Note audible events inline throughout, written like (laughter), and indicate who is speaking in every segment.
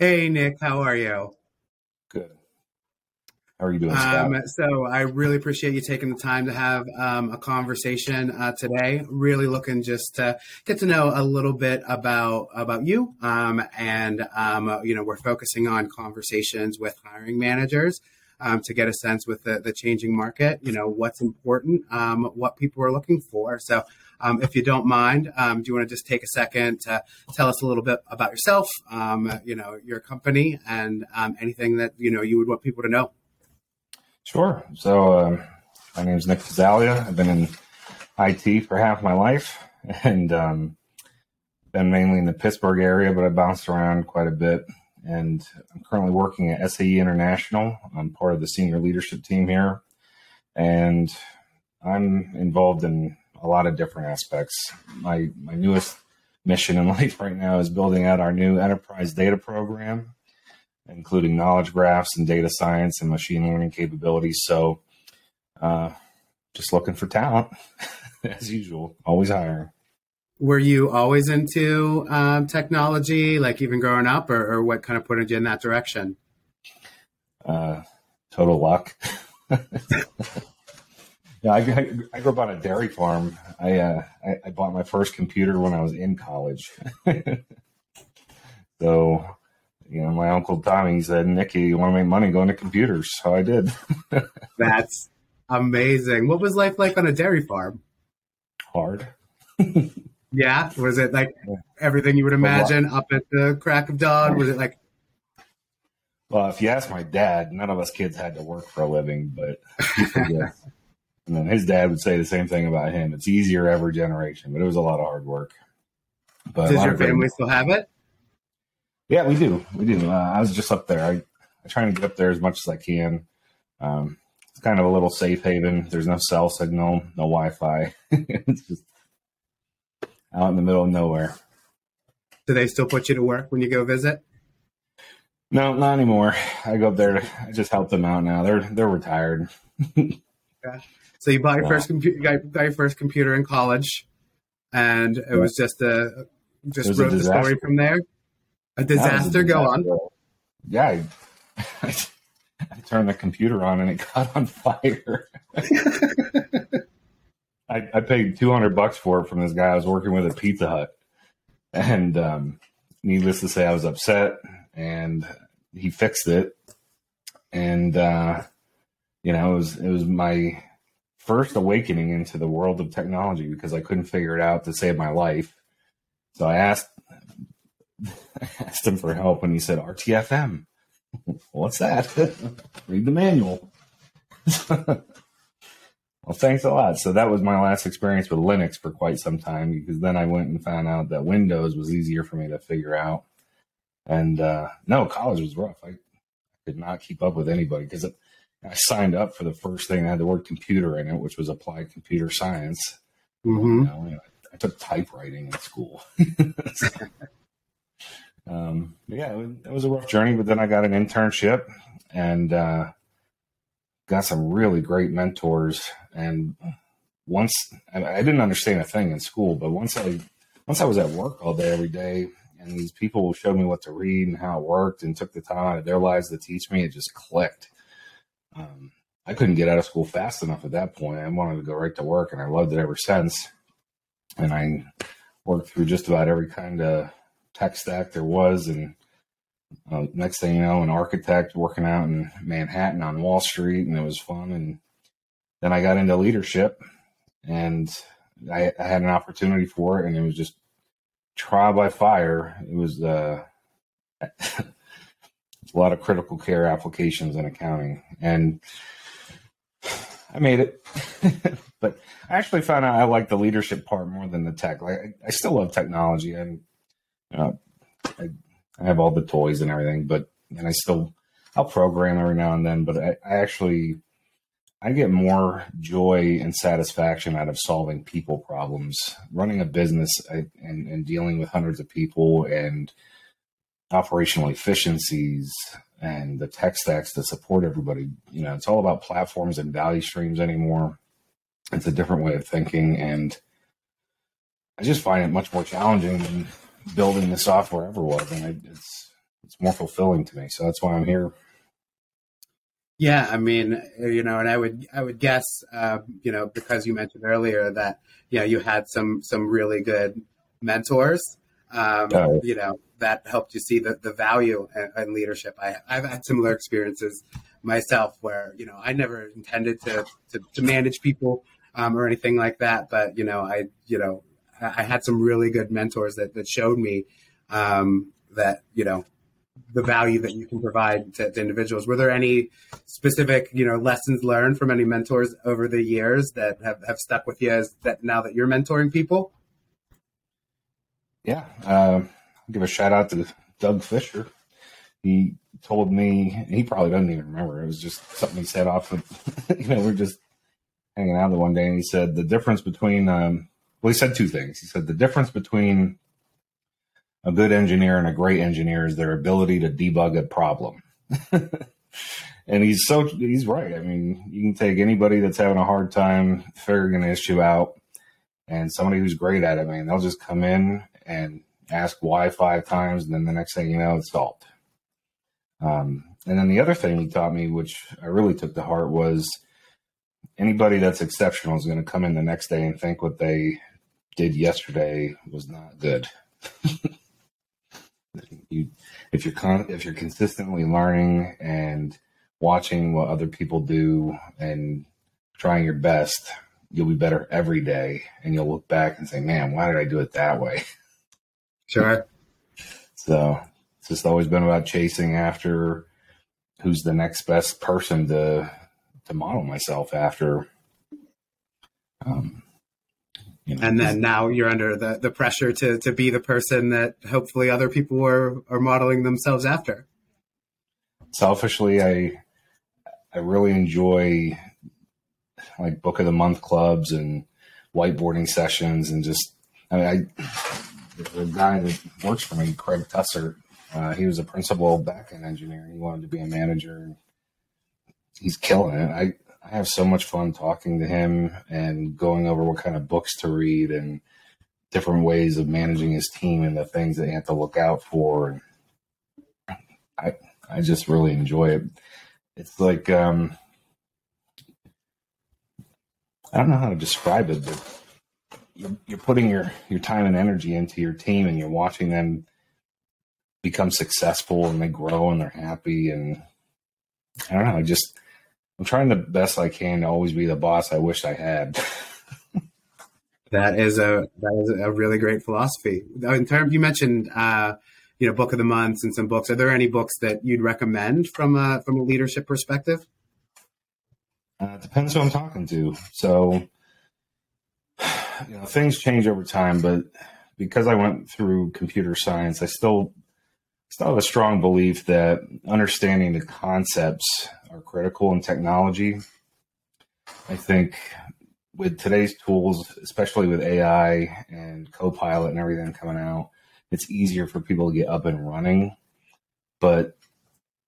Speaker 1: Hey, Nick, how are you?
Speaker 2: Good. How are you doing, Scott?
Speaker 1: Um, so I really appreciate you taking the time to have um, a conversation uh, today. Really looking just to get to know a little bit about about you, um, and um, you know we're focusing on conversations with hiring managers um, to get a sense with the, the changing market. You know what's important, um, what people are looking for. So. Um, if you don't mind, um, do you want to just take a second to tell us a little bit about yourself, um, you know, your company, and um, anything that you know you would want people to know?
Speaker 2: Sure. So, um, my name is Nick Pazzaglia. I've been in IT for half my life (laughs) and been mainly in the Pittsburgh area, but I bounced around quite a bit. And I'm currently working at SAE International. I'm part of the senior leadership team here. And I'm involved in a lot of different aspects. My, my newest mission in (laughs) life right now is building out our new enterprise data program including knowledge graphs and data science and machine learning capabilities. So, uh, just looking for talent (laughs) as usual, always hiring.
Speaker 1: Were you always into um, technology, like even growing up, or, or, what kind of put you in that direction?
Speaker 2: Uh, total luck. (laughs) yeah, I, I, I, grew up on a dairy farm. I, uh, I, I bought my first computer when I was in college. (laughs) so you know, my uncle Tommy said, Nicky, you want to make money, going to computers. So I did. (laughs)
Speaker 1: That's amazing. What was life like on a dairy farm?
Speaker 2: Hard. (laughs)
Speaker 1: yeah. Was it like everything you would imagine up at the crack of dawn? Was it like
Speaker 2: well, if you ask my dad, none of us kids had to work for a living, but and then his dad would say the same thing about him. It's easier every generation, but it was a lot of hard work.
Speaker 1: But does your family still have it?
Speaker 2: Yeah, we do. We do. Uh, I was just up there. I, I try and get up there as much as I can. Um, it's kind of a little safe haven. There's no cell signal, no Wi-Fi. (laughs) it's just out in the middle of nowhere.
Speaker 1: Do they still put you to work when you go visit?
Speaker 2: No, not anymore. I go up there. To, I just help them out now. They're they're retired. (laughs)
Speaker 1: yeah. So you bought your first computer. Got, got, your first computer in college, and it yeah. was just a just wrote the story from there. A disaster. A Go on.
Speaker 2: Yeah, I, (laughs) I, turned the computer on and it caught on fire. (laughs) I, I, paid two hundred bucks for it from this guy I was working with at Pizza Hut, and um, needless to say, I was upset. And he fixed it, and uh, you know, it was it was my first awakening into the world of technology because I couldn't figure it out to save my life. So I asked (laughs) I asked him for help and he said RTFM. (laughs) What's that? (laughs) Read the manual. well, thanks a lot. So that was my last experience with Linux for quite some time because then I went and found out that Windows was easier for me to figure out. And uh, no, college was rough. I, could not keep up with anybody because I signed up for the first thing that had the word computer in it, which was applied computer science. Mm-hmm. You know, I took typewriting in school. (laughs) um, yeah, it was, it was, a rough journey, but then I got an internship and uh, got some really great mentors. And once I, I didn't understand a thing in school, but once I once I was at work all day every day, and these people showed me what to read and how it worked, and took the time out of their lives to teach me, it just clicked. Um, I couldn't get out of school fast enough at that point. I wanted to go right to work, and I loved it ever since. And I worked through just about every kind of tech stack there was. And uh, next thing you know, an architect working out in Manhattan on Wall Street, and it was fun. And then I got into leadership, and I, I had an opportunity for it, and it was just trial by fire. It was uh, (laughs) a lot of critical care applications in accounting, and I made it. (laughs) but I actually found out I like the leadership part more than the tech. Like I, I still love technology, and I, I, have all the toys and everything, but and I still I'll program every now and then. But I, I actually I get more joy and satisfaction out of solving people problems, running a business, I, and, and dealing with hundreds of people and operational efficiencies and the tech stacks to support everybody. You know, it's all about platforms and value streams anymore. It's a different way of thinking, and I just find it much more challenging than building the software ever was. And it's it's more fulfilling to me. So that's why I'm here.
Speaker 1: Yeah, I mean, you know, and I would I would guess, uh, you know, because you mentioned earlier that you know you had some some really good mentors, um, oh. you know, that helped you see the, the value in, in leadership. I, I've had similar experiences myself where you know I never intended to to, to manage people um, or anything like that, but you know I you know I had some really good mentors that that showed me um, that you know the value that you can provide to, to, individuals. Were there any specific, you know, lessons learned from any mentors over the years that have, have stuck with you as that now that you're mentoring people?
Speaker 2: Yeah, uh, I'll give a shout out to Doug Fisher. He told me he probably doesn't even remember. It was just something he said off of, (laughs) you know, we are just hanging out the one day, and he said the difference between, um, well, he said two things. He said the difference between a good engineer and a great engineer is their ability to debug a problem. (laughs) and he's so he's right. I mean, you can take anybody that's having a hard time figuring an issue out, and somebody who's great at it. I mean, they'll just come in and ask why five times, and then the next thing you know, it's solved. Um, and then the other thing he taught me, which I really took to heart, was anybody that's exceptional is going to come in the next day and think what they did yesterday was not good. (laughs) you if you're con- if you're consistently learning and watching what other people do and trying your best, you'll be better every day and you'll look back and say, "Man, why did I do it that way?" (laughs)
Speaker 1: Sure.
Speaker 2: so, it's just always been about chasing after who's the next best person to to model myself after.
Speaker 1: Um, you know, and then now you're under the, the pressure to to be the person that hopefully other people are are modeling themselves after.
Speaker 2: Selfishly, I I really enjoy like book of the month clubs and whiteboarding sessions and just I mean I the guy that works for me, Craig Tusser, uh, he was a principal backend engineer. He wanted to be a manager. He's killing it. I I have so much fun talking to him and going over what kind of books to read and different ways of managing his team and the things that you have to look out for. And I I just really enjoy it. It's like um, I don't know how to describe it, but you're, you're putting your your time and energy into your team, and you're watching them become successful, and they grow, and they're happy, and I don't know. I just I'm trying the best I can to always be the boss I wish I had. (laughs)
Speaker 1: that is a that is a really great philosophy. In terms, you mentioned uh, you know book of the months and some books. Are there any books that you'd recommend from a from a leadership perspective?
Speaker 2: Uh, depends who I'm talking to. So you (sighs) know things change over time, but because I went through computer science, I still still have a strong belief that understanding the concepts are critical in technology. I think with today's tools, especially with AI and Copilot and everything coming out, it's easier for people to get up and running. But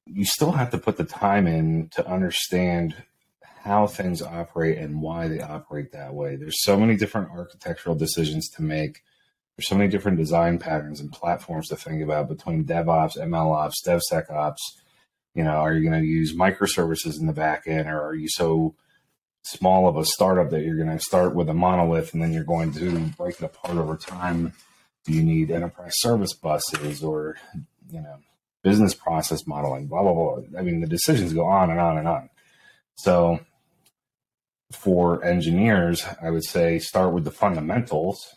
Speaker 2: you still have to put the time in to understand how things operate and why they operate that way. There's so many different architectural decisions to make. There's so many different design patterns and platforms to think about between DevOps, MLOps, DevSecOps, you know, are you going to use microservices in the back end, or are you so small of a startup that you're going to start with a monolith and then you're going to break it apart over time? Do you need enterprise service buses or, you know, business process modeling? Blah blah blah. I mean, the decisions go on and on and on. So, for engineers, I would say start with the fundamentals.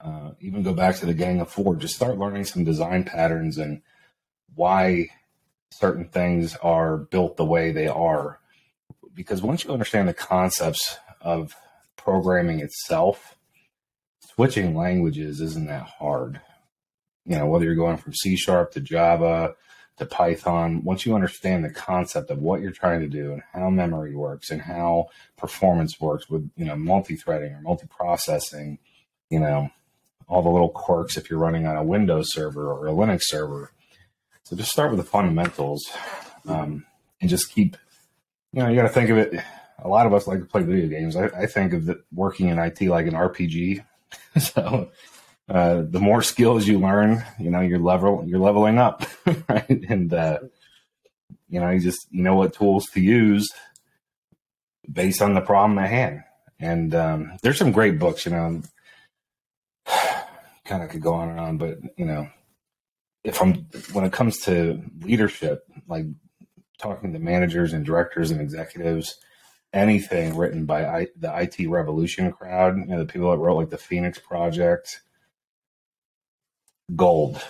Speaker 2: Uh, even go back to the Gang of Four. Just start learning some design patterns and why certain things are built the way they are. Because once you understand the concepts of programming itself, switching languages isn't that hard. You know, whether you're going from C sharp to Java to Python, once you understand the concept of what you're trying to do and how memory works and how performance works with, you know, multi-threading or multi-processing, you know, all the little quirks if you're running on a Windows server or a Linux server, so just start with the fundamentals um, and just keep, you know, you got to think of it. A lot of us like to play video games. I, I think of working in IT like an RPG. (laughs) so uh, the more skills you learn, you know, you're level, you're leveling up, (laughs) right? And uh, you know, you just you know what tools to use based on the problem at hand. And um, there's some great books, you know. (sighs) kind of could go on and on, but you know, if I'm when it comes to leadership, like talking to managers and directors and executives, anything written by I, the IT Revolution crowd, you know, the people that wrote like the Phoenix Project, gold.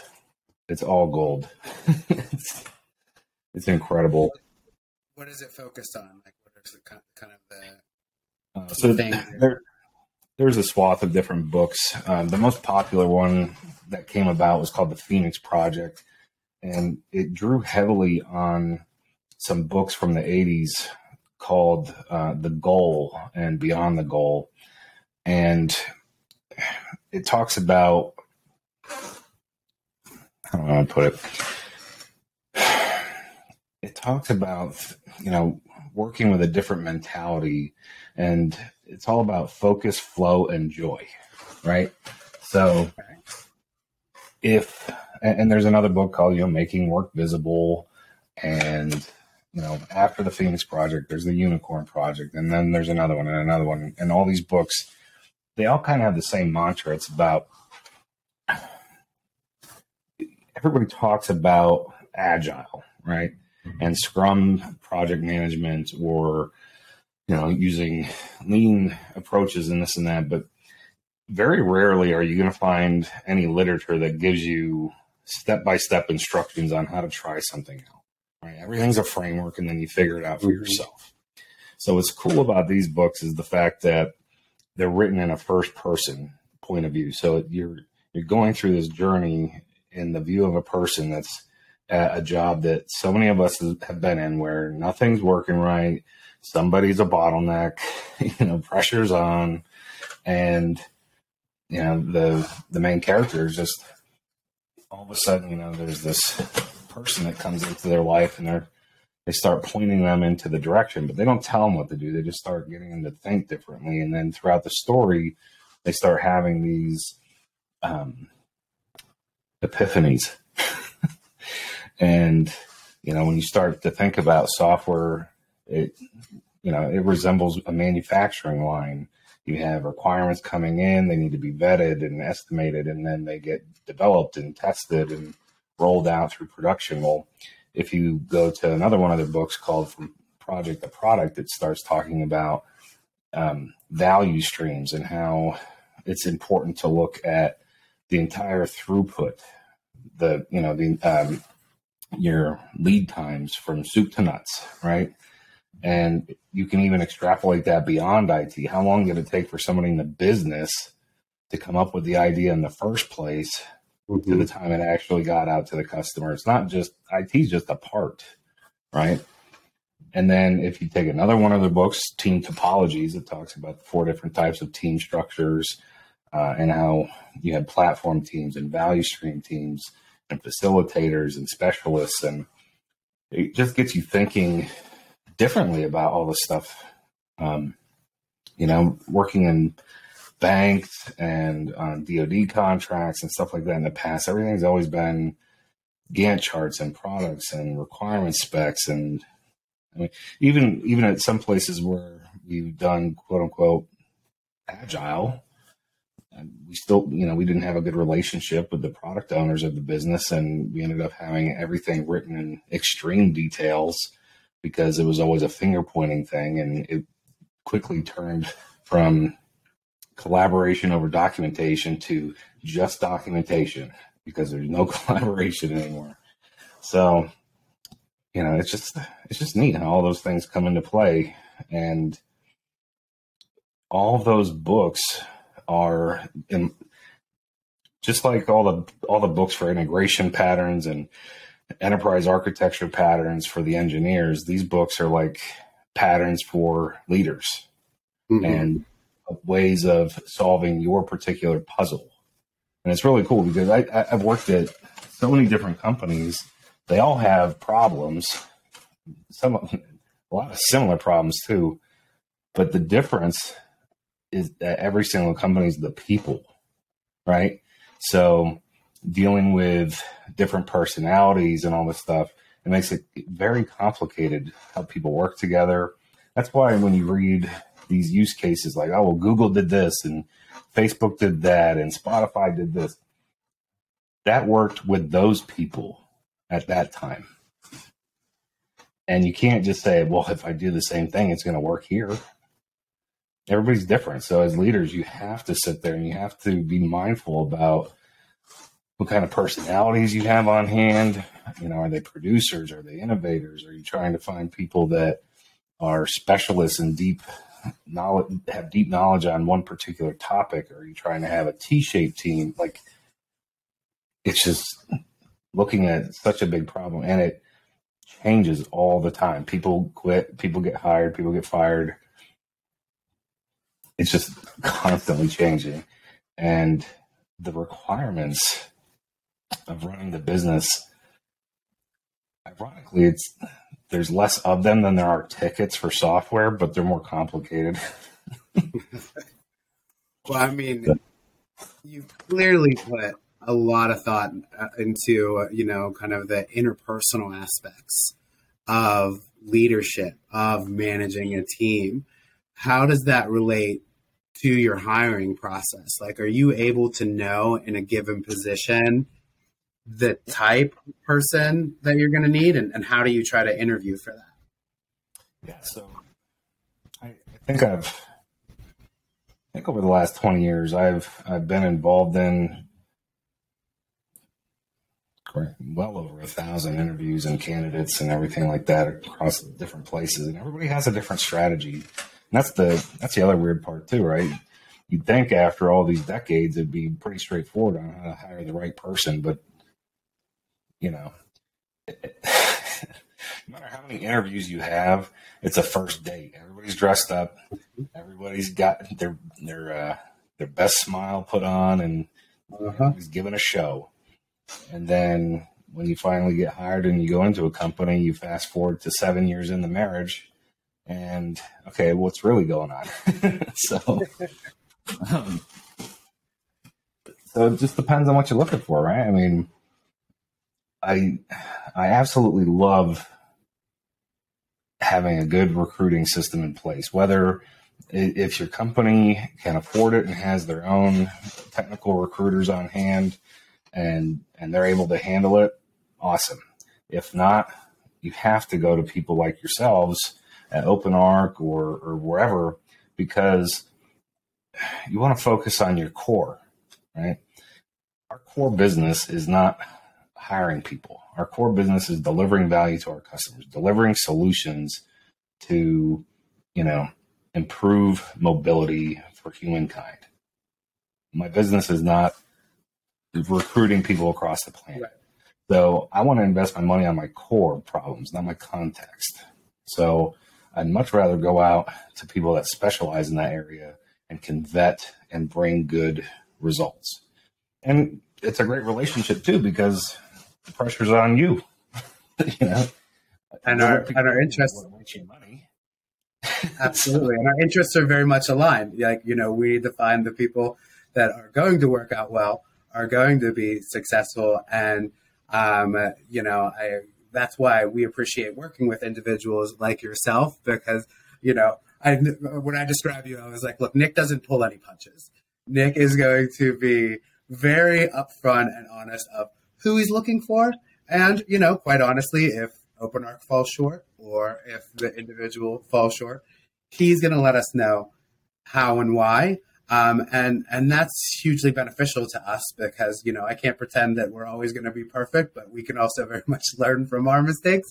Speaker 2: It's all gold. it's, (laughs) it's, incredible.
Speaker 1: What is it focused on? Like, what is the kind of
Speaker 2: the uh, so thing? There, there's a swath of different books. Um, the most popular one that came about was called the Phoenix Project, and it drew heavily on some books from the 80s called uh, The Goal and Beyond the Goal. And it talks about, how do I to put it? It talks about, you know, working with a different mentality. And it's all about focus, flow, and joy, right? So if, and there's another book called, you know, Making Work Visible and you know, after the Phoenix Project, there's the Unicorn Project, and then there's another one and another one, and all these books, they all kind of have the same mantra. It's about everybody talks about agile, right, mm-hmm. and Scrum project management, or you know, using lean approaches and this and that, but very rarely are you going to find any literature that gives you step by step instructions on how to try something out. Right? Everything's a framework, and then you figure it out for mm-hmm. yourself. So what's cool about these books is the fact that they're written in a first person point of view. So you're you're going through this journey in the view of a person that's at a job that so many of us have been in where nothing's working right, somebody's a bottleneck, (laughs) you know, pressure's on, and you know the the main character is just all of a sudden, you know, there's this person that comes into their life and they're they start pointing them into the direction, but they don't tell them what to do. They just start getting them to think differently, and then throughout the story, they start having these um, epiphanies. and you know, when you start to think about software, it you know it resembles a manufacturing line. You have requirements coming in; they need to be vetted and estimated, and then they get developed and tested and rolled out through production. Well, if you go to another one of their books called From Project to Product, it starts talking about um, value streams and how it's important to look at the entire throughput, the you know the um, your lead times from soup to nuts, right? And you can even extrapolate that beyond IT. How long did it take for somebody in the business to come up with the idea in the first place mm-hmm. to the time it actually got out to the customer. It's not just IT is just a part, right? And then if you take another one of the books, Team Topologies, it talks about four different types of team structures uh, and how you have platform teams and value stream teams and facilitators and specialists. And it just gets you thinking differently about all this stuff. Um, you know, working in banks and on DoD contracts and stuff like that in the past. Everything's always been Gantt charts and products and requirement specs, and I mean, even even at some places where we've done quote unquote agile, we still you know we didn't have a good relationship with the product owners of the business, and we ended up having everything written in extreme details because it was always a finger pointing thing, and it quickly turned from collaboration over documentation to just documentation because there's no (laughs) collaboration anymore. So, you know, it's just it's just neat how all those things come into play and all those books are in just like all the all the books for integration patterns and enterprise architecture patterns for the engineers these books are like patterns for leaders mm-hmm. and ways of solving your particular puzzle. And it's really cool because I, I've worked at so many different companies. They all have problems, some (laughs) a lot of similar problems too. But the difference is that every single company is the people, right? So dealing with different personalities and all this stuff, it makes it very complicated how people work together. That's why when you read these use cases like, oh, well, Google did this and Facebook did that and Spotify did this, that worked with those people at that time. And you can't just say, well, if I do the same thing, it's going to work here. Everybody's different. So, as leaders, you have to sit there and you have to be mindful about what kind of personalities you have on hand. You know, are they producers? Are they innovators? Are you trying to find people that are specialists in deep knowledge, have deep knowledge on one particular topic? Or are you trying to have a T-shaped team? Like, it's just looking at such a big problem, and it changes all the time. People quit, people get hired, people get fired. It's just constantly changing, and the requirements of running the business. Ironically, it's there's less of them than there are tickets for software, but they're more complicated. (laughs)
Speaker 1: well, I mean, you clearly put a lot of thought uh, into you know kind of the interpersonal aspects of leadership of managing a team how does that relate to your hiring process like are you able to know in a given position the type person that you're going to need and, and how do you try to interview for that
Speaker 2: yeah so I, I think i've I think over the last 20 years i've i've been involved in well over a thousand interviews and candidates and everything like that across different places, and everybody has a different strategy. That's the that's the other weird part too, right? You'd think after all these decades it'd be pretty straightforward on how to hire the right person, but you know, (laughs) no matter how many interviews you have, it's a first date. Everybody's dressed up, everybody's got their their uh, their best smile put on, and uh-huh. everybody's giving a show and then when you finally get hired and you go into a company, you fast forward to seven years in the marriage, and okay, what's really going on? (laughs) so, um, so it just depends on what you're looking for, right? I mean, I I absolutely love having a good recruiting system in place, whether if your company can afford it and has their own technical recruiters on hand and and they're able to handle it, awesome. If not, you have to go to people like yourselves at OpenArc or or wherever because you want to focus on your core, right? Our core business is not hiring people. Our core business is delivering value to our customers, delivering solutions to, you know, improve mobility for humankind. My business is not recruiting people across the planet. Right. So I want to invest my money on my core problems, not my context. So I'd much rather go out to people that specialize in that area and can vet and bring good results. And it's a great relationship too because the pressure's on you. (laughs) you know,
Speaker 1: and our and our interests. Money. (laughs) (laughs) Absolutely, and our interests are very much aligned. Like you know, we need to find the people that are going to work out well are going to be successful. And, um, you know, I, that's why we appreciate working with individuals like yourself because, you know, I, when I describe you, I was like, look, Nick doesn't pull any punches. Nick is going to be very upfront and honest of who he's looking for. And, you know, quite honestly, if OpenArc falls short or if the individual falls short, he's going to let us know how and why. Um, and and that's hugely beneficial to us because you know I can't pretend that we're always going to be perfect, but we can also (laughs) very much learn from our mistakes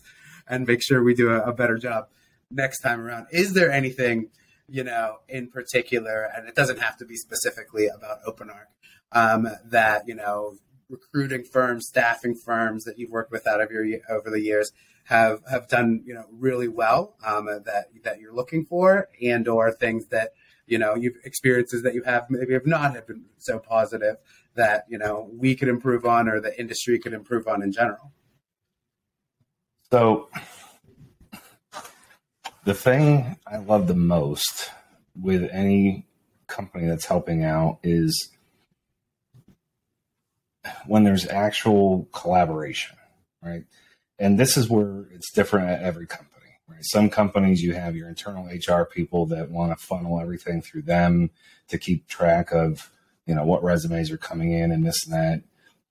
Speaker 1: and make sure we do a, a better job next time around. Is there anything you know in particular, and it doesn't have to be specifically about OpenArc, um, that you know recruiting firms, staffing firms that you've worked with out of your over the years have have done you know really well um, that that you're looking for, and or things that you know you've experiences that you have maybe have not have been so positive that you know we could improve on or the industry could improve on in general
Speaker 2: so the thing i love the most with any company that's helping out is when there's actual collaboration, right? And this is where it's different at every company. Right? Some companies you have your internal HR people that want to funnel everything through them to keep track of, you know, what resumes are coming in and this and that.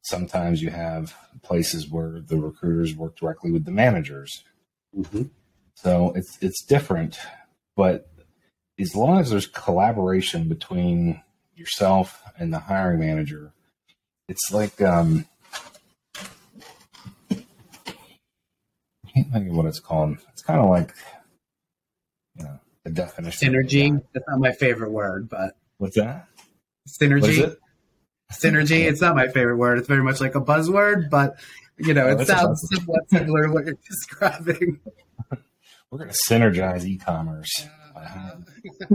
Speaker 2: Sometimes you have places where the recruiters work directly with the managers. Mm-hmm. So it's it's different, but as long as there's collaboration between yourself and the hiring manager, it's like um, I can't think of what it's called. It's kind of like you know the definition
Speaker 1: synergy. That's not my favorite word, but
Speaker 2: what's that?
Speaker 1: Synergy. What synergy. (laughs) It's not my favorite word. It's very much like a buzzword, but you know, oh, it sounds somewhat similar to what you're (laughs) describing.
Speaker 2: We're going to synergize e-commerce. (laughs)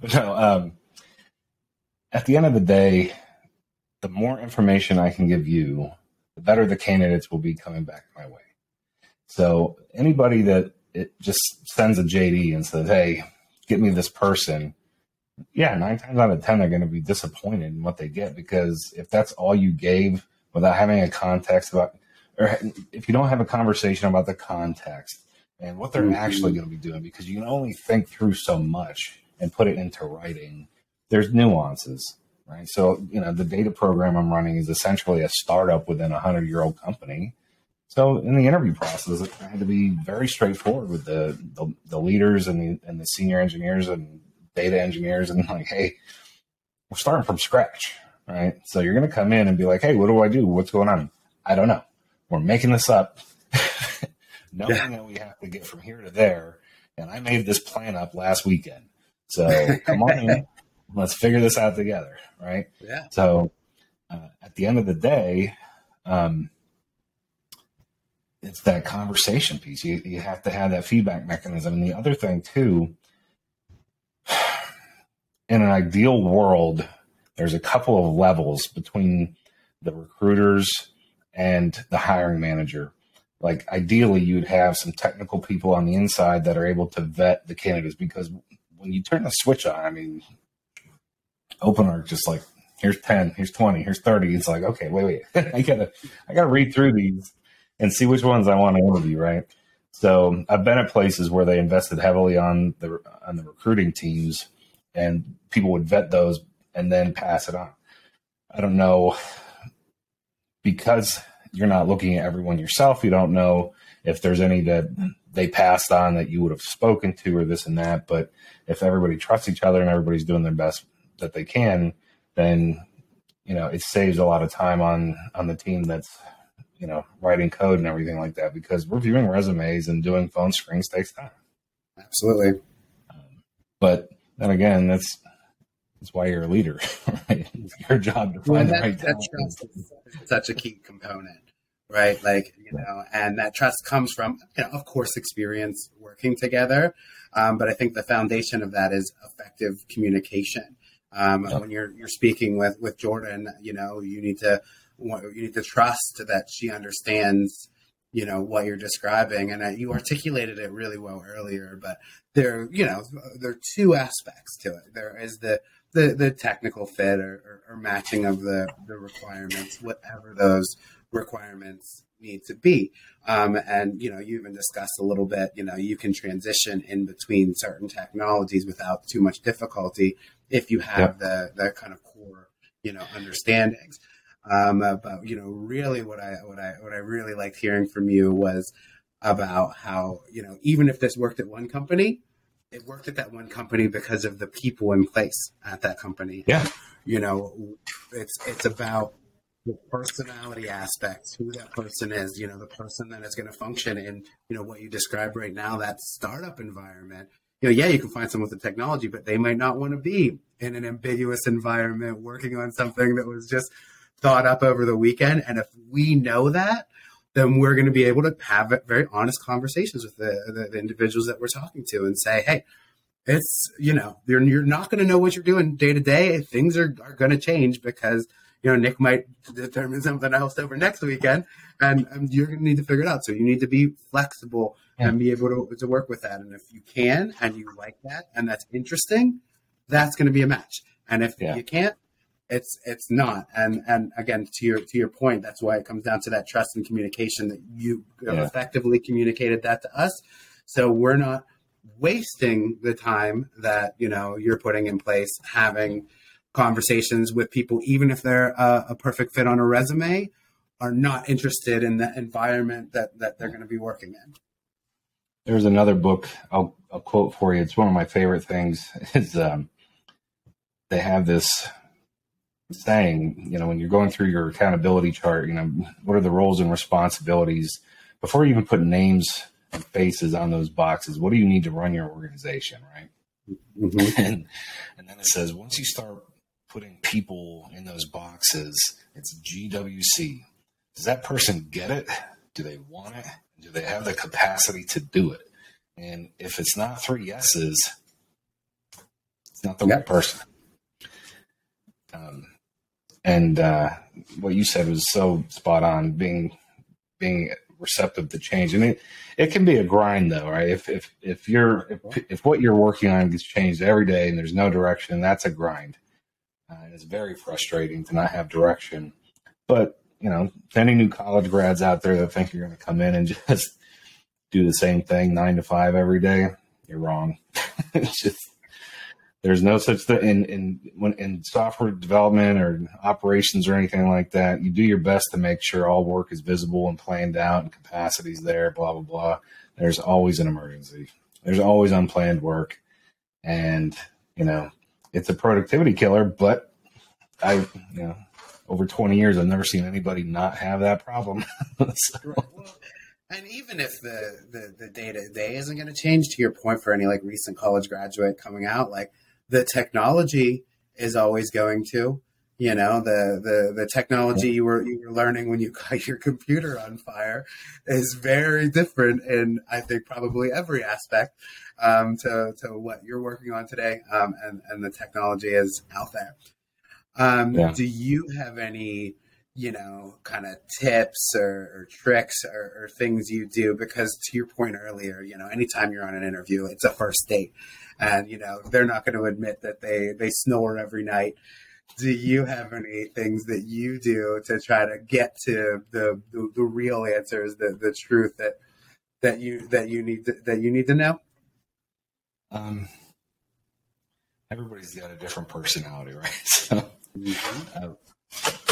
Speaker 2: but no, um, at the end of the day, the more information I can give you, the better the candidates will be coming back my way. So anybody that it just sends a JD and says, "Hey, get me this person," yeah, nine times out of ten they're going to be disappointed in what they get because if that's all you gave without having a context about, or if you don't have a conversation about the context and what they're mm-hmm. actually going to be doing, because you can only think through so much and put it into writing. There's nuances right? So, you know, the data program I'm running is essentially a startup within a hundred year old company. So, in the interview process, I had to be very straightforward with the, the, the leaders and the and the senior engineers and data engineers, and like, hey, we're starting from scratch, right? So you're going to come in and be like, hey, what do I do? What's going on? I don't know. We're making this up, (laughs) knowing yeah. that we have to get from here to there. And I made this plan up last weekend. So come on in, (laughs) let's figure this out together, right?
Speaker 1: Yeah.
Speaker 2: So uh, at the end of the day, um, it's that conversation piece. You you have to have that feedback mechanism. And the other thing too, (sighs) in an ideal world, there's a couple of levels between the recruiters and the hiring manager. Like ideally, you'd have some technical people on the inside that are able to vet the candidates because when you turn the switch on, I mean, OpenArc just like here's 10 here's 20 here's 30 it's like okay wait wait (laughs) i gotta i gotta read through these and see which ones i want to interview right? So i've been at places where they invested heavily on the on the recruiting teams and people would vet those and then pass it on. I don't know because you're not looking at everyone yourself you don't know if there's any that they passed on that you would have spoken to or this and that but if everybody trusts each other and everybody's doing their best that they can, then you know it saves a lot of time on on the team that's you know writing code and everything like that because reviewing resumes and doing phone screens takes time.
Speaker 1: Absolutely. Um,
Speaker 2: but then again, that's that's why you're a leader. (laughs) Right? It's your job to find well, that, the right that
Speaker 1: trust is such a key component, right? Like you know, and that trust comes from you know, of course, experience working together. Um, but I think the foundation of that is effective communication um, yep. When you're you're speaking with with Jordan, you know you need to you need to trust that she understands you know what you're describing and you articulated it really well earlier but there you know there are two aspects to it there is the the, the technical fit or, or, or matching of the the requirements whatever those requirements need to be. Um, and you know, you even discussed a little bit. You know, you can transition in between certain technologies without too much difficulty if you have yep. the the kind of core you know understandings. Um, but you know, really, what I what I what I really liked hearing from you was about how you know even if this worked at one company, it worked at that one company because of the people in place at that company.
Speaker 2: Yeah,
Speaker 1: you know, it's it's about the personality aspects, who that person is, you know, the person that is going to function in, you know, what you described right now, that startup environment. You know, yeah, you can find someone with the technology, but they might not want to be in an ambiguous environment working on something that was just thought up over the weekend. And if we know that, then we're going to be able to have very honest conversations with the, the, the individuals that we're talking to and say, hey, it's, you know, you're, you're not going to know what you're doing day to day. Things are, are going to change because – you know, Nick might determine something else over next weekend, and, and you're going to need to figure it out. So you need to be flexible yeah. and be able to, to work with that. And if you can and you like that and that's interesting, that's going to be a match. And if yeah. you can't, it's it's not. And and again to your to your point that's why it comes down to that trust and communication that you yeah. effectively communicated that to us. So we're not wasting the time that you know you're putting in place having conversations with people even if they're a, a perfect fit on a resume are not interested in the environment that that they're going to be working in.
Speaker 2: There's another book I'll, I'll quote for you. It's one of my favorite things. (laughs) Is um, they have this saying, you know, when you're going through your accountability chart, you know, what are the roles and responsibilities before you even put names and faces on those boxes? What do you need to run your organization, right? Mm-hmm. And and then it says once you start putting people in those boxes, it's GWC. Does that person get it? Do they want it? Do they have the capacity to do it? And if it's not three yeses, it's not the yep. right person. Um, and uh, what you said was so spot on. Being being receptive to change, and it it can be a grind though, right? If if if you're if, if what you're working on gets changed every day and there's no direction, that's a grind. Uh, and it's very frustrating to not have direction. But you know, any new college grads out there that think you're going to come in and (laughs) just do the same thing nine to five every day, you're wrong. (laughs) it's just there's no such thing in in when in software development or operations or anything like that. You do your best to make sure all work is visible and planned out and capacities there. Blah blah blah. There's always an emergency. There's always unplanned work, and you know it's a productivity killer. But I, you know, over 20 years, I've never seen anybody not have that problem. (laughs) so.
Speaker 1: And even if the, the, the day to day isn't going to change, to your point, for any like recent college graduate coming out, like the technology is always going to you know the the the technology you were you were learning when you (laughs) got your computer on fire is very different in I think probably every aspect um, to to what you're working on today um, and and the technology is out there. Um, yeah. Do you have any you know kind of tips or, or tricks or, or things you do? Because to your point earlier, you know, anytime you're on an interview, it's a first date and you know they're not going to admit that they they snore every night do you have any things that you do to try to get to the the, the real answers the the truth that that you that you need to, that you need to know um
Speaker 2: everybody's got a different personality (laughs) right so mm-hmm. uh,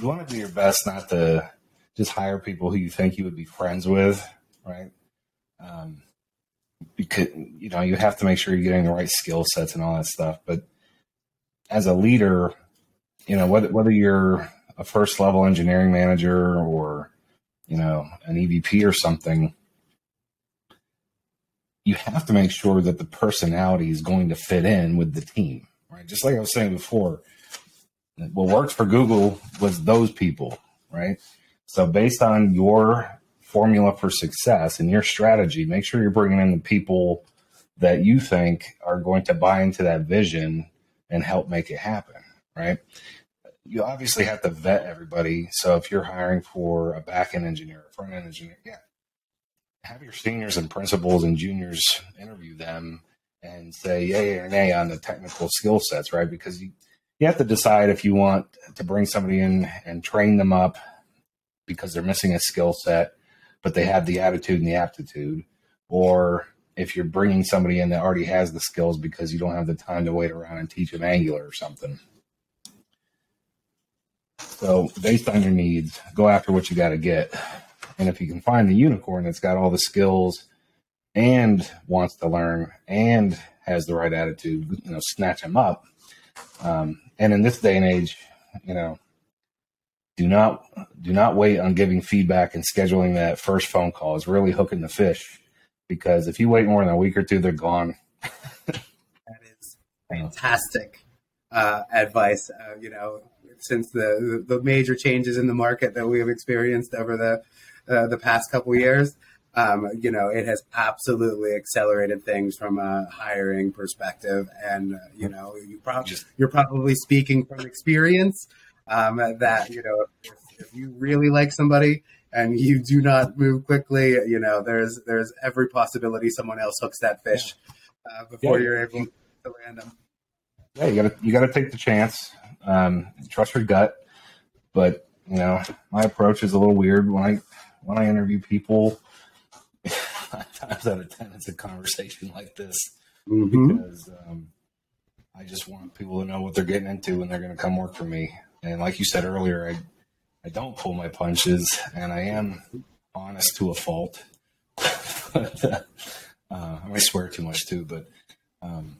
Speaker 2: you want to do your best not to just hire people who you think you would be friends with right um because you know you have to make sure you're getting the right skill sets and all that stuff. But as a leader, you know whether whether you're a first level engineering manager or you know an EVP or something, you have to make sure that the personality is going to fit in with the team, right? Just like I was saying before, what works for Google was those people, right? So based on your formula for success and your strategy, make sure you're bringing in the people that you think are going to buy into that vision and help make it happen, right? You obviously have to vet everybody. So if you're hiring for a back end engineer, a front end engineer, yeah, have your seniors and principals and juniors interview them and say yay or nay on the technical skill sets, right? Because you, you have to decide if you want to bring somebody in and train them up because they're missing a skill set but they have the attitude and the aptitude, or if you're bringing somebody in that already has the skills because you don't have the time to wait around and teach them Angular or something. So, based on your needs, go after what you got to get. And if you can find the unicorn that's got all the skills and wants to learn and has the right attitude, you know, snatch them up. Um, and in this day and age, you know, do not do not wait on giving feedback and scheduling that first phone call. Is really hooking the fish because if you wait more than a week or two they're gone.
Speaker 1: That is (laughs) fantastic uh, advice. Uh, you know since the the major changes in the market that we have experienced over the uh, the past couple years um, you know it has absolutely accelerated things from a hiring perspective and uh, you know you probably you're probably speaking from experience um, that you know if, if, you really like somebody and you do not move quickly, you know there's there's every possibility someone else hooks that fish uh, before yeah. you're able to land them.
Speaker 2: Yeah, you gotta you gotta take the chance. Um, trust your gut, but you know, my approach is a little weird when I when I interview people. Times out of ten, it's a conversation like this mm-hmm. because um, I just want people to know what they're getting into when they're going to come work for me. And like you said earlier, I I don't pull my punches, and I am honest to a fault. (laughs) but, uh, uh, I might swear too much too, but um,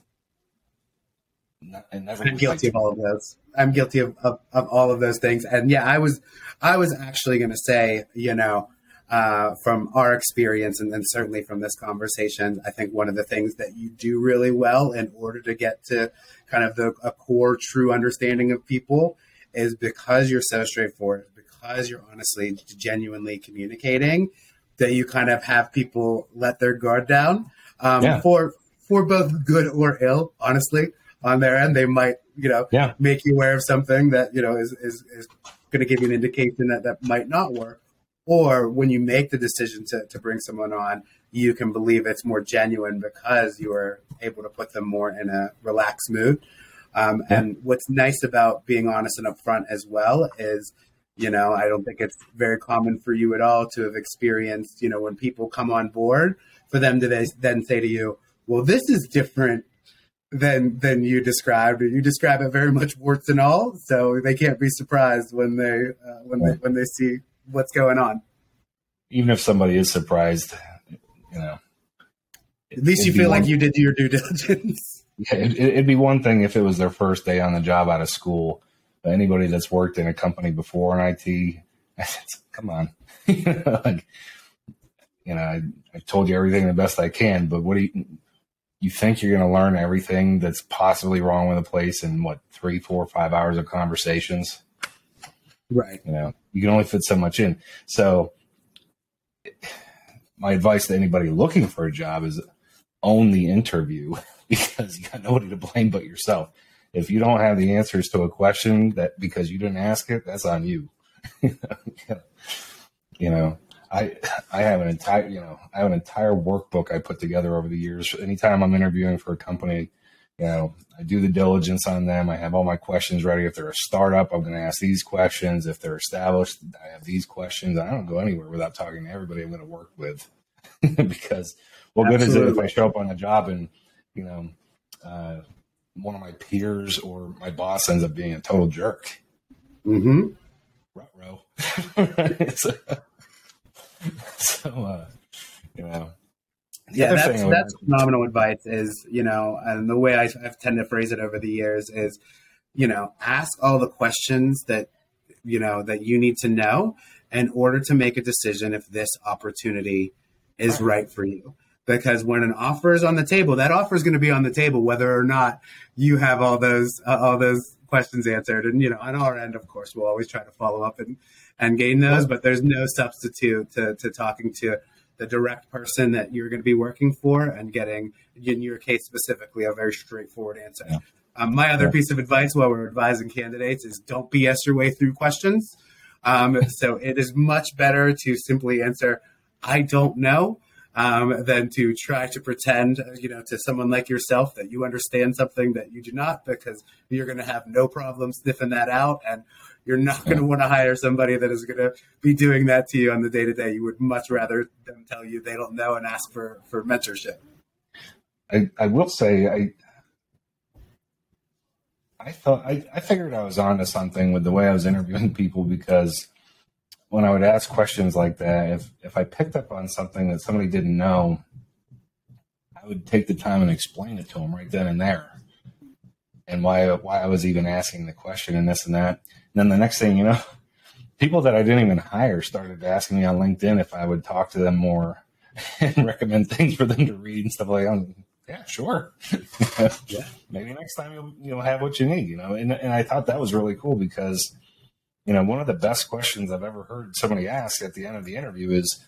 Speaker 1: I never. I'm guilty of all of those. I'm guilty of, of, of, all of those things. And yeah, I was, I was actually going to say, you know, uh, from our experience and, and certainly from this conversation, I think one of the things that you do really well in order to get to kind of the a core true understanding of people is because you're so straightforward, because you're honestly genuinely communicating, that you kind of have people let their guard down um, yeah. for for both good or ill. Honestly, on their end, they might you know yeah. make you aware of something that you know is is, is going to give you an indication that that might not work. Or when you make the decision to, to bring someone on, you can believe it's more genuine because you are able to put them more in a relaxed mood. Um, yeah. And what's nice about being honest and upfront as well is you know, I don't think it's very common for you at all to have experienced, you know, when people come on board for them to then say to you, well, this is different than than you described, or you describe it very much warts and all. So they can't be surprised when they uh, when they when they see what's going on.
Speaker 2: Even if somebody is surprised, you know,
Speaker 1: at least you feel like you did your due diligence. (laughs)
Speaker 2: Yeah, it, it'd be one thing if it was their first day on the job out of school But anybody that's worked in a company before in IT, (laughs) come on, (laughs) like, you know, I, I, told you everything the best I can, but what do you, you think you're going to learn everything that's possibly wrong with a place in what three, four, five hours of conversations?
Speaker 1: Right.
Speaker 2: You know, you can only fit so much in. So, my advice to anybody looking for a job is own the interview (laughs) because you got nobody to blame but yourself if you don't have the answers to a question that because you didn't ask it, that's on you. (laughs) you know, I I have an entire you know I have an entire workbook I put together over the years. Anytime I'm interviewing for a company, you know, I do the diligence on them. I have all my questions ready. If they're a startup, I'm going to ask these questions. If they're established, I have these questions. I don't go anywhere without talking to everybody I'm going to work with, (laughs) because what Absolutely. good is it if I show up on a job and you know uh, one of my peers or my boss ends up being a total jerk.
Speaker 1: Mm-hmm.
Speaker 2: Row. (laughs) so, (laughs) so uh, you know.
Speaker 1: Yeah, that's that's phenomenal advice. Is you know, and the way I, I've tend to phrase it over the years is, you know, ask all the questions that you know that you need to know in order to make a decision if this opportunity is right, right for you because when an offer is on the table, that offer is going to be on the table whether or not you have all those uh, all those questions answered. And you know, on our end, of course, we'll always try to follow up and and gain those, but there's no substitute to, to talking to the direct person that you're going to be working for and getting, in your case specifically, a very straightforward answer. Yeah. Um, my other piece of advice while we're advising candidates is don't BS your way through questions. Um, so it is much better to simply answer, I don't know, um, than to try to pretend, you know, to someone like yourself that you understand something that you do not, because you're going to have no problem sniffing that out, and you're not going to want to hire somebody that is going to be doing that to you on the day to day. You would much rather them tell you they don't know and ask for for mentorship.
Speaker 2: I, I will say I. I thought I, I figured I was onto something with the way I was interviewing people because when I would ask questions like that, if if I picked up on something that somebody didn't know, I would take the time and explain it to them right then and there, and why why I was even asking the question and this and that. And then the next thing you know, (laughs) people that I didn't even hire started asking me on LinkedIn if I would talk to them more (laughs) and recommend things for them to read and stuff like that. Yeah, sure. (laughs) yeah, maybe next time you'll you'll have what you need, you know. And and I thought that was really cool because you know, one of the best questions I've ever heard somebody ask at the end of the interview is,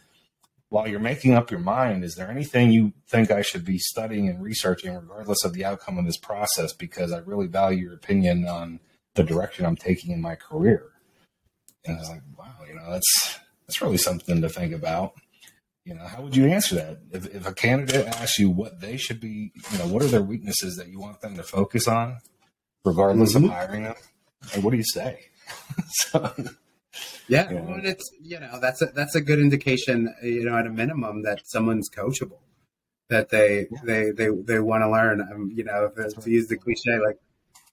Speaker 2: while you're making up your mind, is there anything you think I should be studying and researching, regardless of the outcome of this process? Because I really value your opinion on the direction I'm taking in my career. And I was like, wow, you know, that's that's really something to think about. You know, how would you answer that if, if a candidate asks you what they should be, you know, what are their weaknesses that you want them to focus on, regardless mm-hmm. of hiring them? Like, what do you say? (laughs) so,
Speaker 1: yeah, yeah. Well, it's you know that's a that's a good indication. You know, at a minimum, that someone's coachable, that they yeah. they they they want to learn. Um, you know, if, to use the cliche, like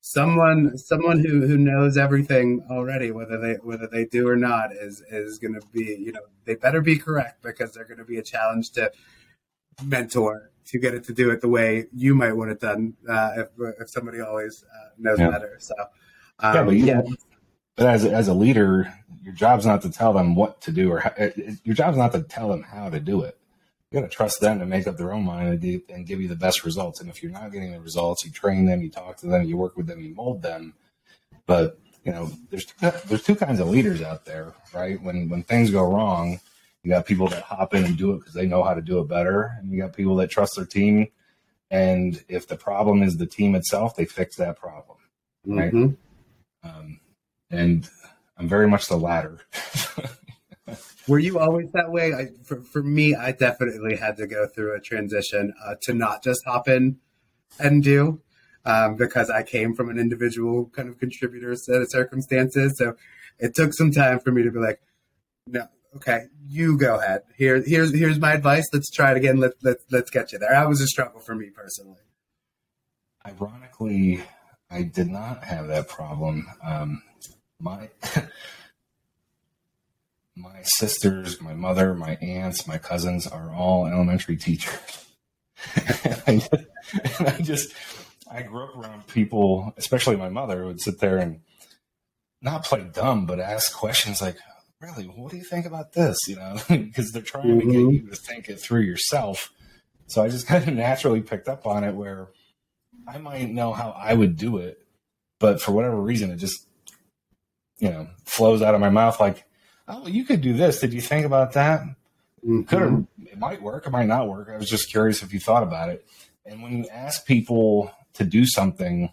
Speaker 1: someone someone who who knows everything already, whether they whether they do or not, is is going to be you know they better be correct because they're going to be a challenge to mentor to get it to do it the way you might want it done uh, if if somebody always uh, knows yeah. better. So um, yeah,
Speaker 2: but you, yeah. But as as a leader, your job's not to tell them what to do, or how, your job's not to tell them how to do it. You got to trust them to make up their own mind and, do, and give you the best results. And if you're not getting the results, you train them, you talk to them, you work with them, you mold them. But you know, there's two, there's two kinds of leaders out there, right? When when things go wrong, you got people that hop in and do it because they know how to do it better, and you got people that trust their team. And if the problem is the team itself, they fix that problem, right? Mm-hmm. Um, and I'm very much the latter. (laughs)
Speaker 1: Were you always that way? I, for, for me, I definitely had to go through a transition uh, to not just hop in and do um, because I came from an individual kind of contributor set of circumstances. So it took some time for me to be like, no, okay, you go ahead. Here, here's here's my advice. Let's try it again. Let's let's let's get you there. That was a struggle for me personally.
Speaker 2: Ironically, I did not have that problem. Um, my (laughs) my sisters, my mother, my aunts, my cousins are all elementary teachers. (laughs) and, I just, I grew up around people, especially my mother, who would sit there and not play dumb, but ask questions like, really, what do you think about this? You know, (laughs) because they're trying mm-hmm. to get mm-hmm. you to think it through yourself. So I just kind of naturally picked up on it where I might know how I would do it, but for whatever reason, it just you know, flows out of my mouth like, oh, you could do this. Did you think about that? Mm-hmm. Could have, it might work, it might not work. I was just curious if you thought about it. And when you ask people to do something,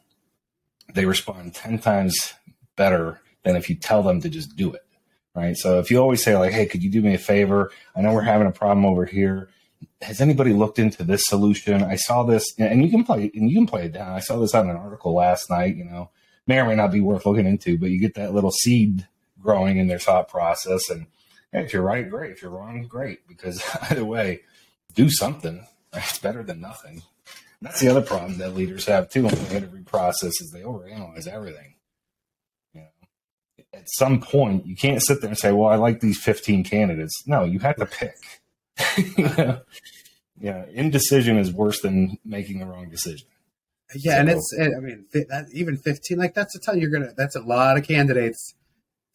Speaker 2: they respond 10 times better than if you tell them to just do it. Right. So if you always say, like, hey, could you do me a favor? I know we're having a problem over here. Has anybody looked into this solution? I saw this, and you can play, and you can play it down. I saw this on an article last night. You know, may or may not be worth looking into, but you get that little seed growing in their thought process. And if you're right, great. If you're wrong, great. Because (laughs) either way, do something. (laughs) It's better than nothing. And that's the other problem that leaders have too in the interview process is they overanalyze everything. You know, at some point, you can't sit there and say, "Well, I like these 15 candidates." No, you have to pick. (laughs) you know? Yeah, indecision is worse than making the wrong decision.
Speaker 1: Yeah, so, and it's I mean that, even fifteen like that's a ton. You're gonna that's a lot of candidates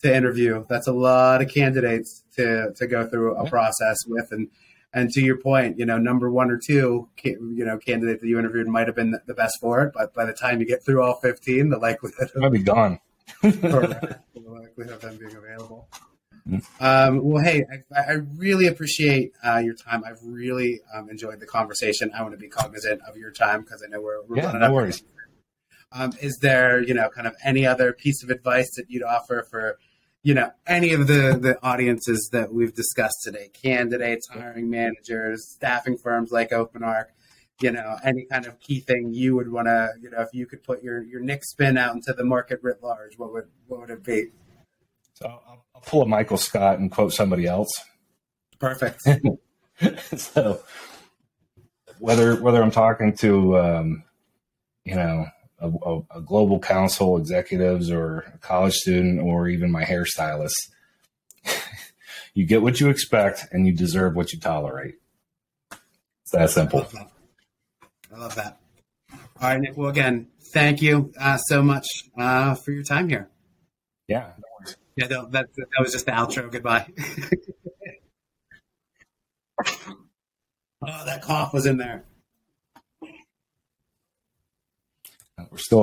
Speaker 1: to interview. That's a lot of candidates to to go through a process with and. And to your point, you know, number one or two, you know, candidate that you interviewed might have been the best for it, but by the time you get through all fifteen, the likelihood
Speaker 2: might be gone. (laughs)
Speaker 1: the likelihood of them being available. Um, well, hey, I, I really appreciate uh, your time. I've really um, enjoyed the conversation. I want to be cognizant of your time because I know we're, we're
Speaker 2: yeah, running no up. Worries.
Speaker 1: Um, is there, you know, kind of any other piece of advice that you'd offer for, you know, any of the the audiences that we've discussed today? Candidates, hiring managers, staffing firms like OpenArc. You know, any kind of key thing you would want to, you know, if you could put your your Nick spin out into the market writ large, what would what would it be?
Speaker 2: So I'll, I'll pull a Michael Scott and quote somebody else.
Speaker 1: Perfect. (laughs)
Speaker 2: so whether whether I'm talking to um, you know a, a, global council executives or a college student or even my hairstylist, (laughs) you get what you expect and you deserve what you tolerate. It's that simple.
Speaker 1: I love that. I love that. All right, Nick. Well, again, thank you uh, so much uh, for your time here.
Speaker 2: Yeah,
Speaker 1: yeah, that, that, that was just the outro. Goodbye. (laughs) oh, that cough was in there. we're still